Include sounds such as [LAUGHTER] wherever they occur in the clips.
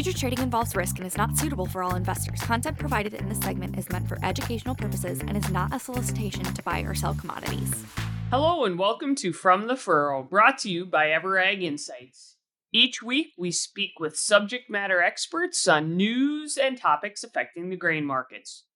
Future trading involves risk and is not suitable for all investors. Content provided in this segment is meant for educational purposes and is not a solicitation to buy or sell commodities. Hello and welcome to From the Furrow, brought to you by Ever.Ag Insights. Each week, we speak with subject matter experts on news and topics affecting the grain markets.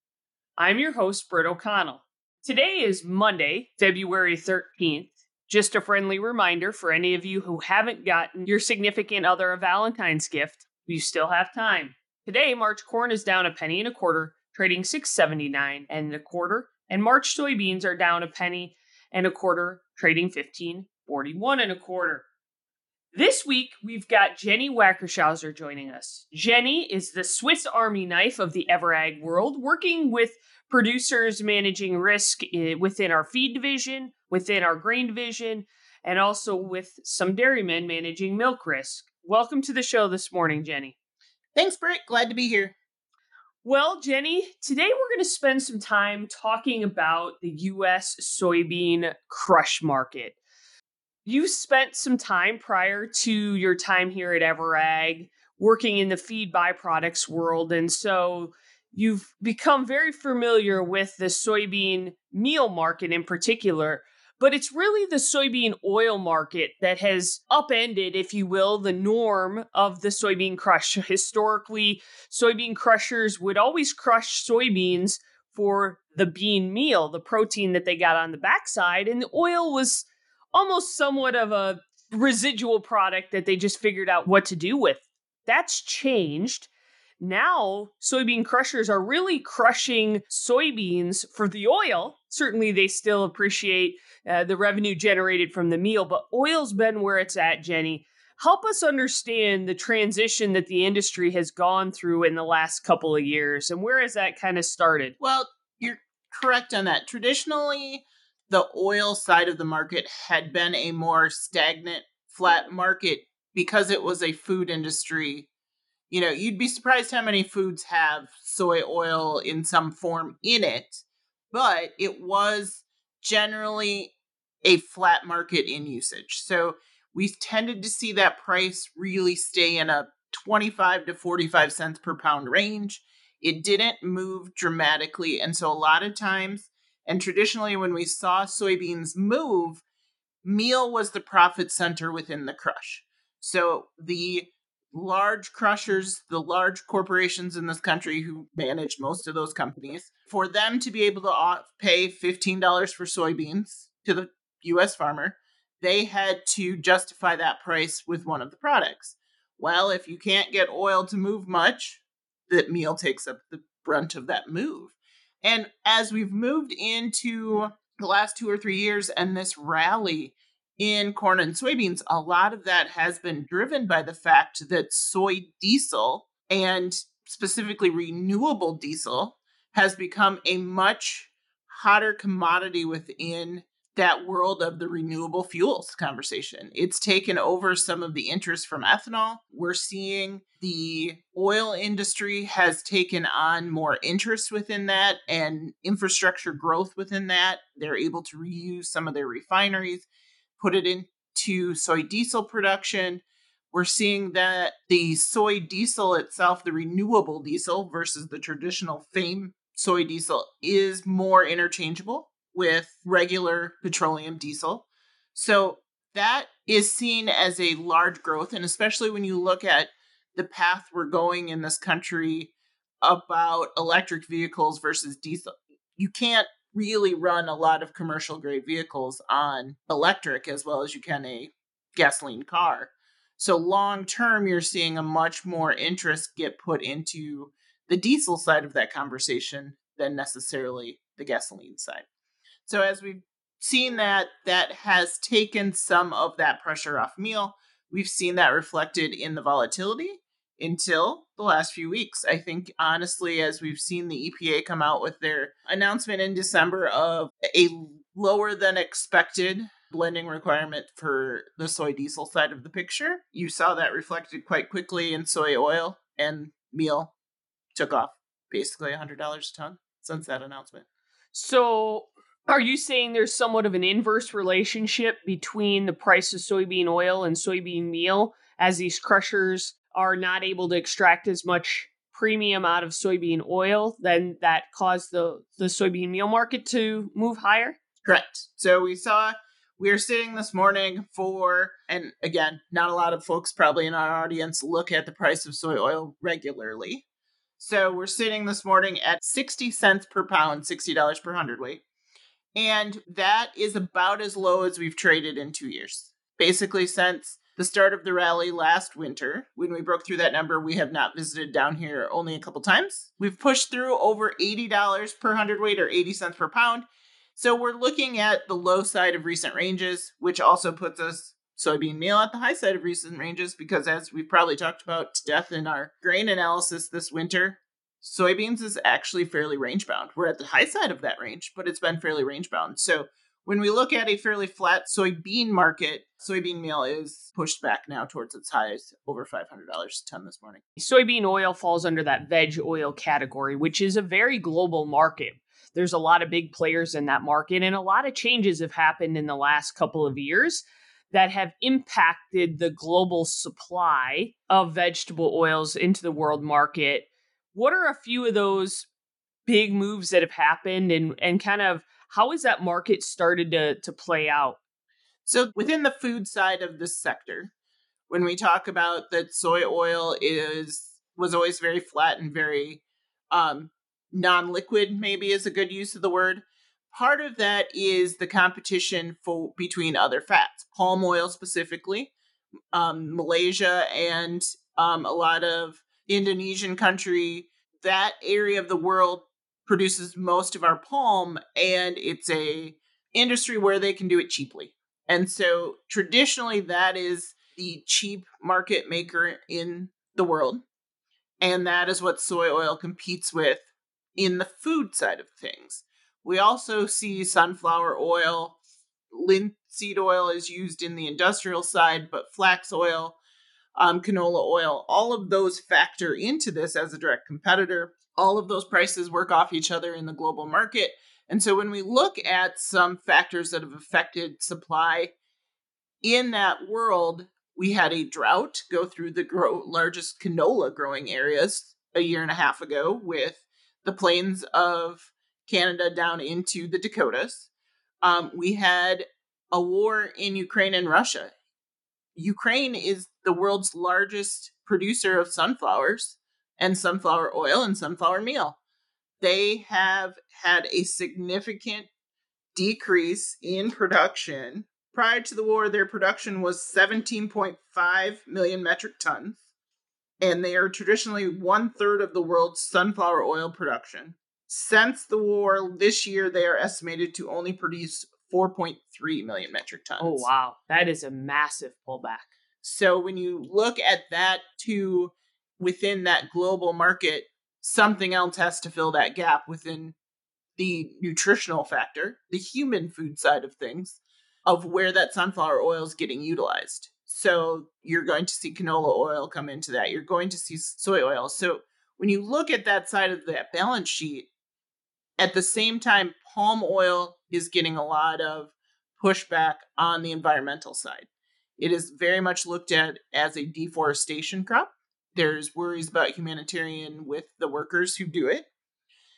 I'm your host, Britt O'Connell. Today is Monday, February 13th. Just a friendly reminder for any of you who haven't gotten your significant other a Valentine's gift, you still have time. Today, March corn is down a penny and a quarter, trading 6.79 and a quarter, and March soybeans are down a penny and a quarter, trading 15.41 and a quarter. This week, we've got Jenny Wackershauser joining us. Jenny is the Swiss Army knife of the Ever.Ag world, working with producers managing risk eh, within our feed division, within our grain division, and also with some dairymen managing milk risk. Welcome to the show this morning, Jenny. Thanks, Britt. Glad to be here. Well, Jenny, today we're going to spend some time talking about the U.S. soybean crush market. You spent some time prior to your time here at Ever.Ag working in the feed byproducts world, and so you've become very familiar with the soybean meal market in particular. But it's really the soybean oil market that has upended, if you will, the norm of the soybean crush. [LAUGHS] Historically, soybean crushers would always crush soybeans for the bean meal, the protein that they got on the backside, and the oil was almost somewhat of a residual product that they just figured out what to do with. That's changed. Now, soybean crushers are really crushing soybeans for the oil. Certainly, they still appreciate uh, the revenue generated from the meal, but oil's been where it's at, Jenny. Help us understand the transition that the industry has gone through in the last couple of years and where has that kind of started? Well, you're correct on that. Traditionally, the oil side of the market had been a more stagnant, flat market because it was a food industry. You know, you'd be surprised how many foods have soy oil in some form in it, but it was generally a flat market in usage. So we tended to see that price really stay in a 25 to 45 cents per pound range. It didn't move dramatically. And so a lot of times and traditionally, when we saw soybeans move, meal was the profit center within the crush. So the large crushers, the large corporations in this country who manage most of those companies, for them to be able to pay $15 for soybeans to the US farmer, they had to justify that price with one of the products. Well, if you can't get oil to move much, that meal takes up the brunt of that move. And as we've moved into the last two or three years and this rally in corn and soybeans, a lot of that has been driven by the fact that soy diesel and specifically renewable diesel has become a much hotter commodity within that world of the renewable fuels conversation. It's taken over some of the interest from ethanol. We're seeing the oil industry has taken on more interest within that and infrastructure growth within that. They're able to reuse some of their refineries, put it into soy diesel production. We're seeing that the soy diesel itself, the renewable diesel versus the traditional FAME soy diesel, is more interchangeable with regular petroleum diesel. So that is seen as a large growth. And especially when you look at the path we're going in this country about electric vehicles versus diesel, you can't really run a lot of commercial grade vehicles on electric as well as you can a gasoline car. So long term, you're seeing a much more interest get put into the diesel side of that conversation than necessarily the gasoline side. So as we've seen that, that has taken some of that pressure off meal. We've seen that reflected in the volatility until the last few weeks. I think, honestly, as we've seen the EPA come out with their announcement in December of a lower than expected blending requirement for the soy diesel side of the picture, you saw that reflected quite quickly in soy oil and meal took off basically $100 a ton since that announcement. So are you saying there's somewhat of an inverse relationship between the price of soybean oil and soybean meal as these crushers are not able to extract as much premium out of soybean oil, then that caused the, the soybean meal market to move higher? Correct. So we saw we are sitting this morning for, and again, not a lot of folks probably in our audience look at the price of soy oil regularly. So we're sitting this morning at 60 cents per pound, $60 per hundredweight. And that is about as low as we've traded in two years. Basically, since the start of the rally last winter, when we broke through that number, we have not visited down here only a couple times. We've pushed through over $80 per hundredweight or 80 cents per pound. So we're looking at the low side of recent ranges, which also puts us soybean meal at the high side of recent ranges because as we've probably talked about to death in our grain analysis this winter, soybeans is actually fairly range bound. We're at the high side of that range, but it's been fairly range bound. So when we look at a fairly flat soybean market, soybean meal is pushed back now towards its highs over $500 a ton this morning. Soybean oil falls under that veg oil category, which is a very global market. There's a lot of big players in that market, and a lot of changes have happened in the last couple of years that have impacted the global supply of vegetable oils into the world market. What are a few of those big moves that have happened and, and kind of how has that market started to, to play out? So within the food side of this sector, when we talk about that soy oil is was always very flat and very um, non-liquid, maybe is a good use of the word part of that is the competition for between other fats, palm oil specifically, um, Malaysia and um, a lot of Indonesian country. That area of the world produces most of our palm, and it's a industry where they can do it cheaply. And so traditionally, that is the cheap market maker in the world. And that is what soy oil competes with in the food side of things. We also see sunflower oil. Linseed oil is used in the industrial side, but flax oil, um, canola oil, all of those factor into this as a direct competitor. All of those prices work off each other in the global market. And so when we look at some factors that have affected supply in that world, we had a drought go through the grow- largest canola growing areas a year and a half ago with the plains of Canada down into the Dakotas. Um, we had a war in Ukraine and Russia. Ukraine is the world's largest producer of sunflowers and sunflower oil and sunflower meal. They have had a significant decrease in production. Prior to the war, their production was 17.5 million metric tons, and they are traditionally one third of the world's sunflower oil production. Since the war this year, they are estimated to only produce 4.3 million metric oh, tons. Oh, wow. That is a massive pullback. So when you look at that to within that global market, something else has to fill that gap within the nutritional factor, the human food side of things, of where that sunflower oil is getting utilized. So you're going to see canola oil come into that. You're going to see soy oil. So when you look at that side of that balance sheet, at the same time, palm oil is getting a lot of pushback on the environmental side. It is very much looked at as a deforestation crop. There's worries about humanitarian with the workers who do it.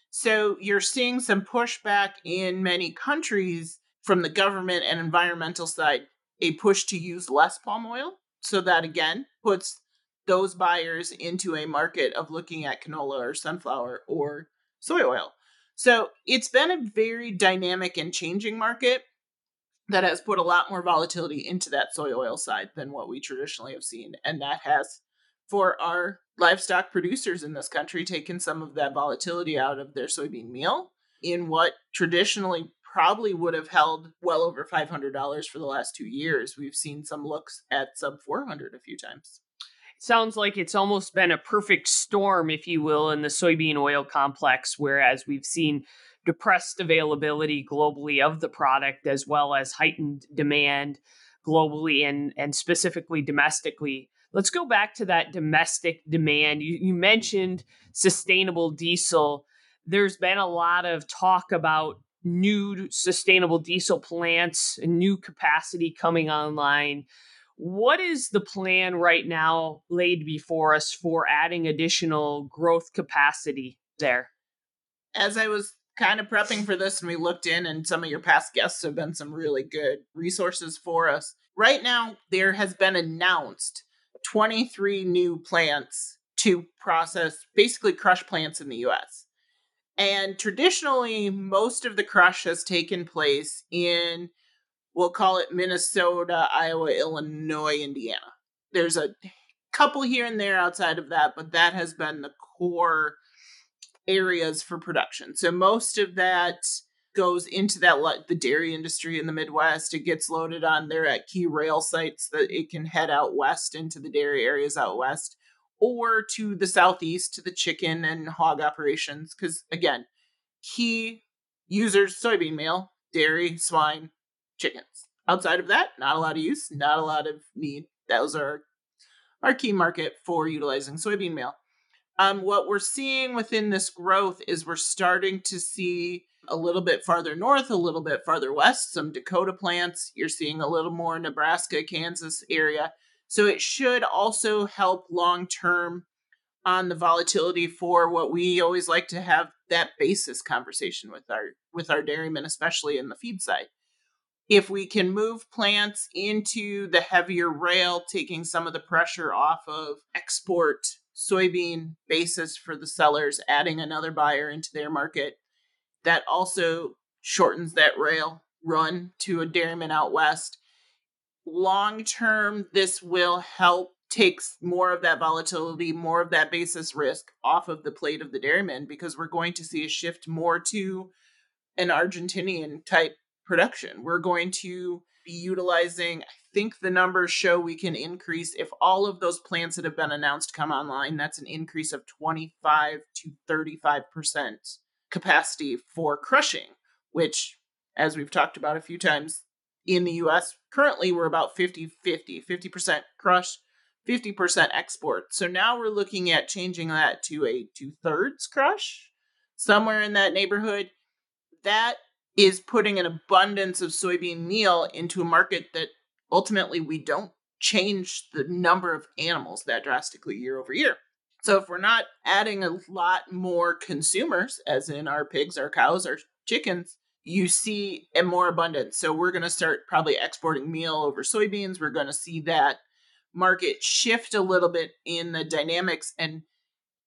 So you're seeing some pushback in many countries from the government and environmental side, a push to use less palm oil. So that again puts those buyers into a market of looking at canola or sunflower or soy oil. So it's been a very dynamic and changing market that has put a lot more volatility into that soy oil side than what we traditionally have seen. And that has, for our livestock producers in this country, taking some of that volatility out of their soybean meal in what traditionally probably would have held well over $500 for the last two years. We've seen some looks at sub 400 a few times sounds like it's almost been a perfect storm, if you will, in the soybean oil complex, whereas we've seen depressed availability globally of the product as well as heightened demand globally and, and specifically domestically. Let's go back to that domestic demand. You, you mentioned sustainable diesel. There's been a lot of talk about new sustainable diesel plants and new capacity coming online What is the plan right now laid before us for adding additional growth capacity there? As I was kind of prepping for this and we looked in, and some of your past guests have been some really good resources for us. Right now, there has been announced 23 new plants to process basically crush plants in the US. And traditionally, most of the crush has taken place in we'll call it Minnesota, Iowa, Illinois, Indiana. There's a couple here and there outside of that, but that has been the core areas for production. So most of that goes into that like the dairy industry in the Midwest. It gets loaded on there at key rail sites that it can head out west into the dairy areas out west or to the southeast to the chicken and hog operations cuz again, key users soybean meal, dairy, swine, chickens. Outside of that, not a lot of use, not a lot of need. Those are our key market for utilizing soybean meal. Um, what we're seeing within this growth is we're starting to see a little bit farther north, a little bit farther west, some Dakota plants. You're seeing a little more Nebraska, Kansas area. So it should also help long term on the volatility for what we always like to have that basis conversation with our with our dairymen, especially in the feed side if we can move plants into the heavier rail, taking some of the pressure off of export soybean basis for the sellers, adding another buyer into their market, that also shortens that rail run to a dairyman out west. Long term, this will help take more of that volatility, more of that basis risk off of the plate of the dairyman because we're going to see a shift more to an Argentinian type production. We're going to be utilizing, I think the numbers show we can increase, if all of those plants that have been announced come online, that's an increase of 25 to 35% capacity for crushing, which, as we've talked about a few times in the US, currently we're about 50 50, 50% crush, 50% export. So now we're looking at changing that to a two thirds crush, somewhere in that neighborhood. That is putting an abundance of soybean meal into a market that ultimately we don't change the number of animals that drastically year over year. So if we're not adding a lot more consumers, as in our pigs, our cows, our chickens, you see a more abundance. So we're going to start probably exporting meal over soybeans. We're going to see that market shift a little bit in the dynamics and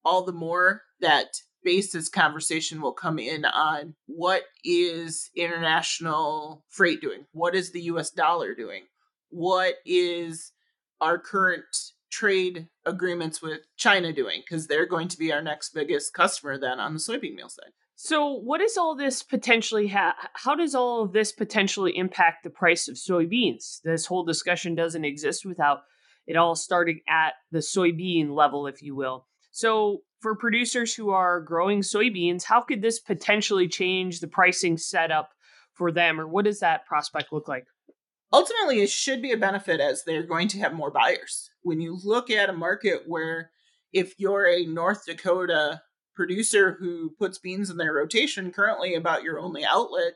all the more that basis conversation will come in on what is international freight doing? What is the US dollar doing? What is our current trade agreements with China doing? Because they're going to be our next biggest customer then on the soybean meal side. So, what does all this potentially have? How does all of this potentially impact the price of soybeans? This whole discussion doesn't exist without it all starting at the soybean level, if you will. So, for producers who are growing soybeans, how could this potentially change the pricing setup for them, or what does that prospect look like? Ultimately, it should be a benefit as they're going to have more buyers. When you look at a market where if you're a North Dakota producer who puts beans in their rotation, currently about your only outlet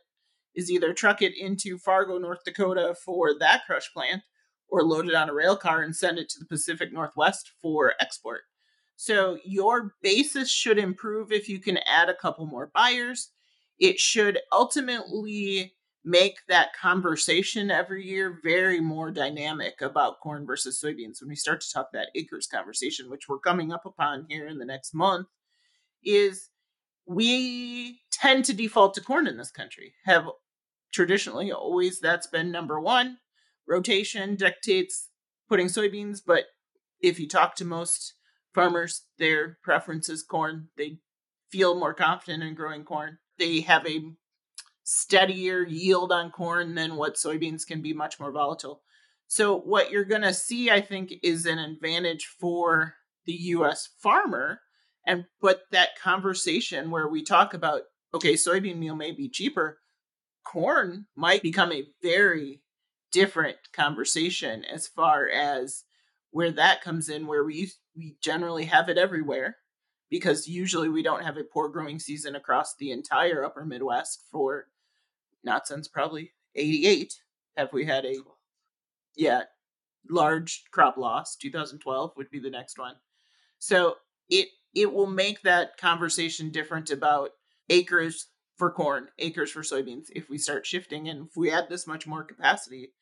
is either truck it into Fargo, North Dakota for that crush plant or load it on a rail car and send it to the Pacific Northwest for export. So your basis should improve if you can add a couple more buyers. It should ultimately make that conversation every year very more dynamic about corn versus soybeans. When we start to talk that acres conversation, which we're coming up upon here in the next month, is we tend to default to corn in this country. Have traditionally always that's been number one. Rotation dictates putting soybeans, but if you talk to most farmers, their preference is corn. They feel more confident in growing corn. They have a steadier yield on corn than what soybeans can be much more volatile. So what you're going to see I think is an advantage for the US farmer and but that conversation where we talk about okay, soybean meal may be cheaper, corn might become a very different conversation as far as where that comes in where we we generally have it everywhere because usually we don't have a poor growing season across the entire upper midwest for not since probably 88 have we had a yeah large crop loss. 2012 would be the next one. So it it will make that conversation different about acres for corn, acres for soybeans. If we start shifting and if we add this much more capacity,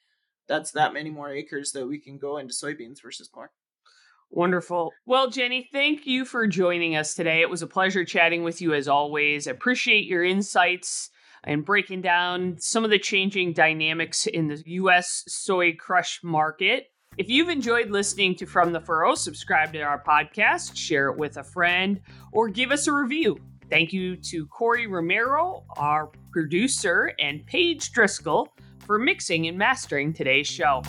that's that many more acres that we can go into soybeans versus corn. Wonderful. Well, Jenny, thank you for joining us today. It was a pleasure chatting with you as always. Appreciate your insights and breaking down some of the changing dynamics in the U.S. soy crush market. If you've enjoyed listening to From the Furrow, subscribe to our podcast, share it with a friend, or give us a review. Thank you to Corey Romero, our producer, and Paige Driscoll for mixing and mastering today's show.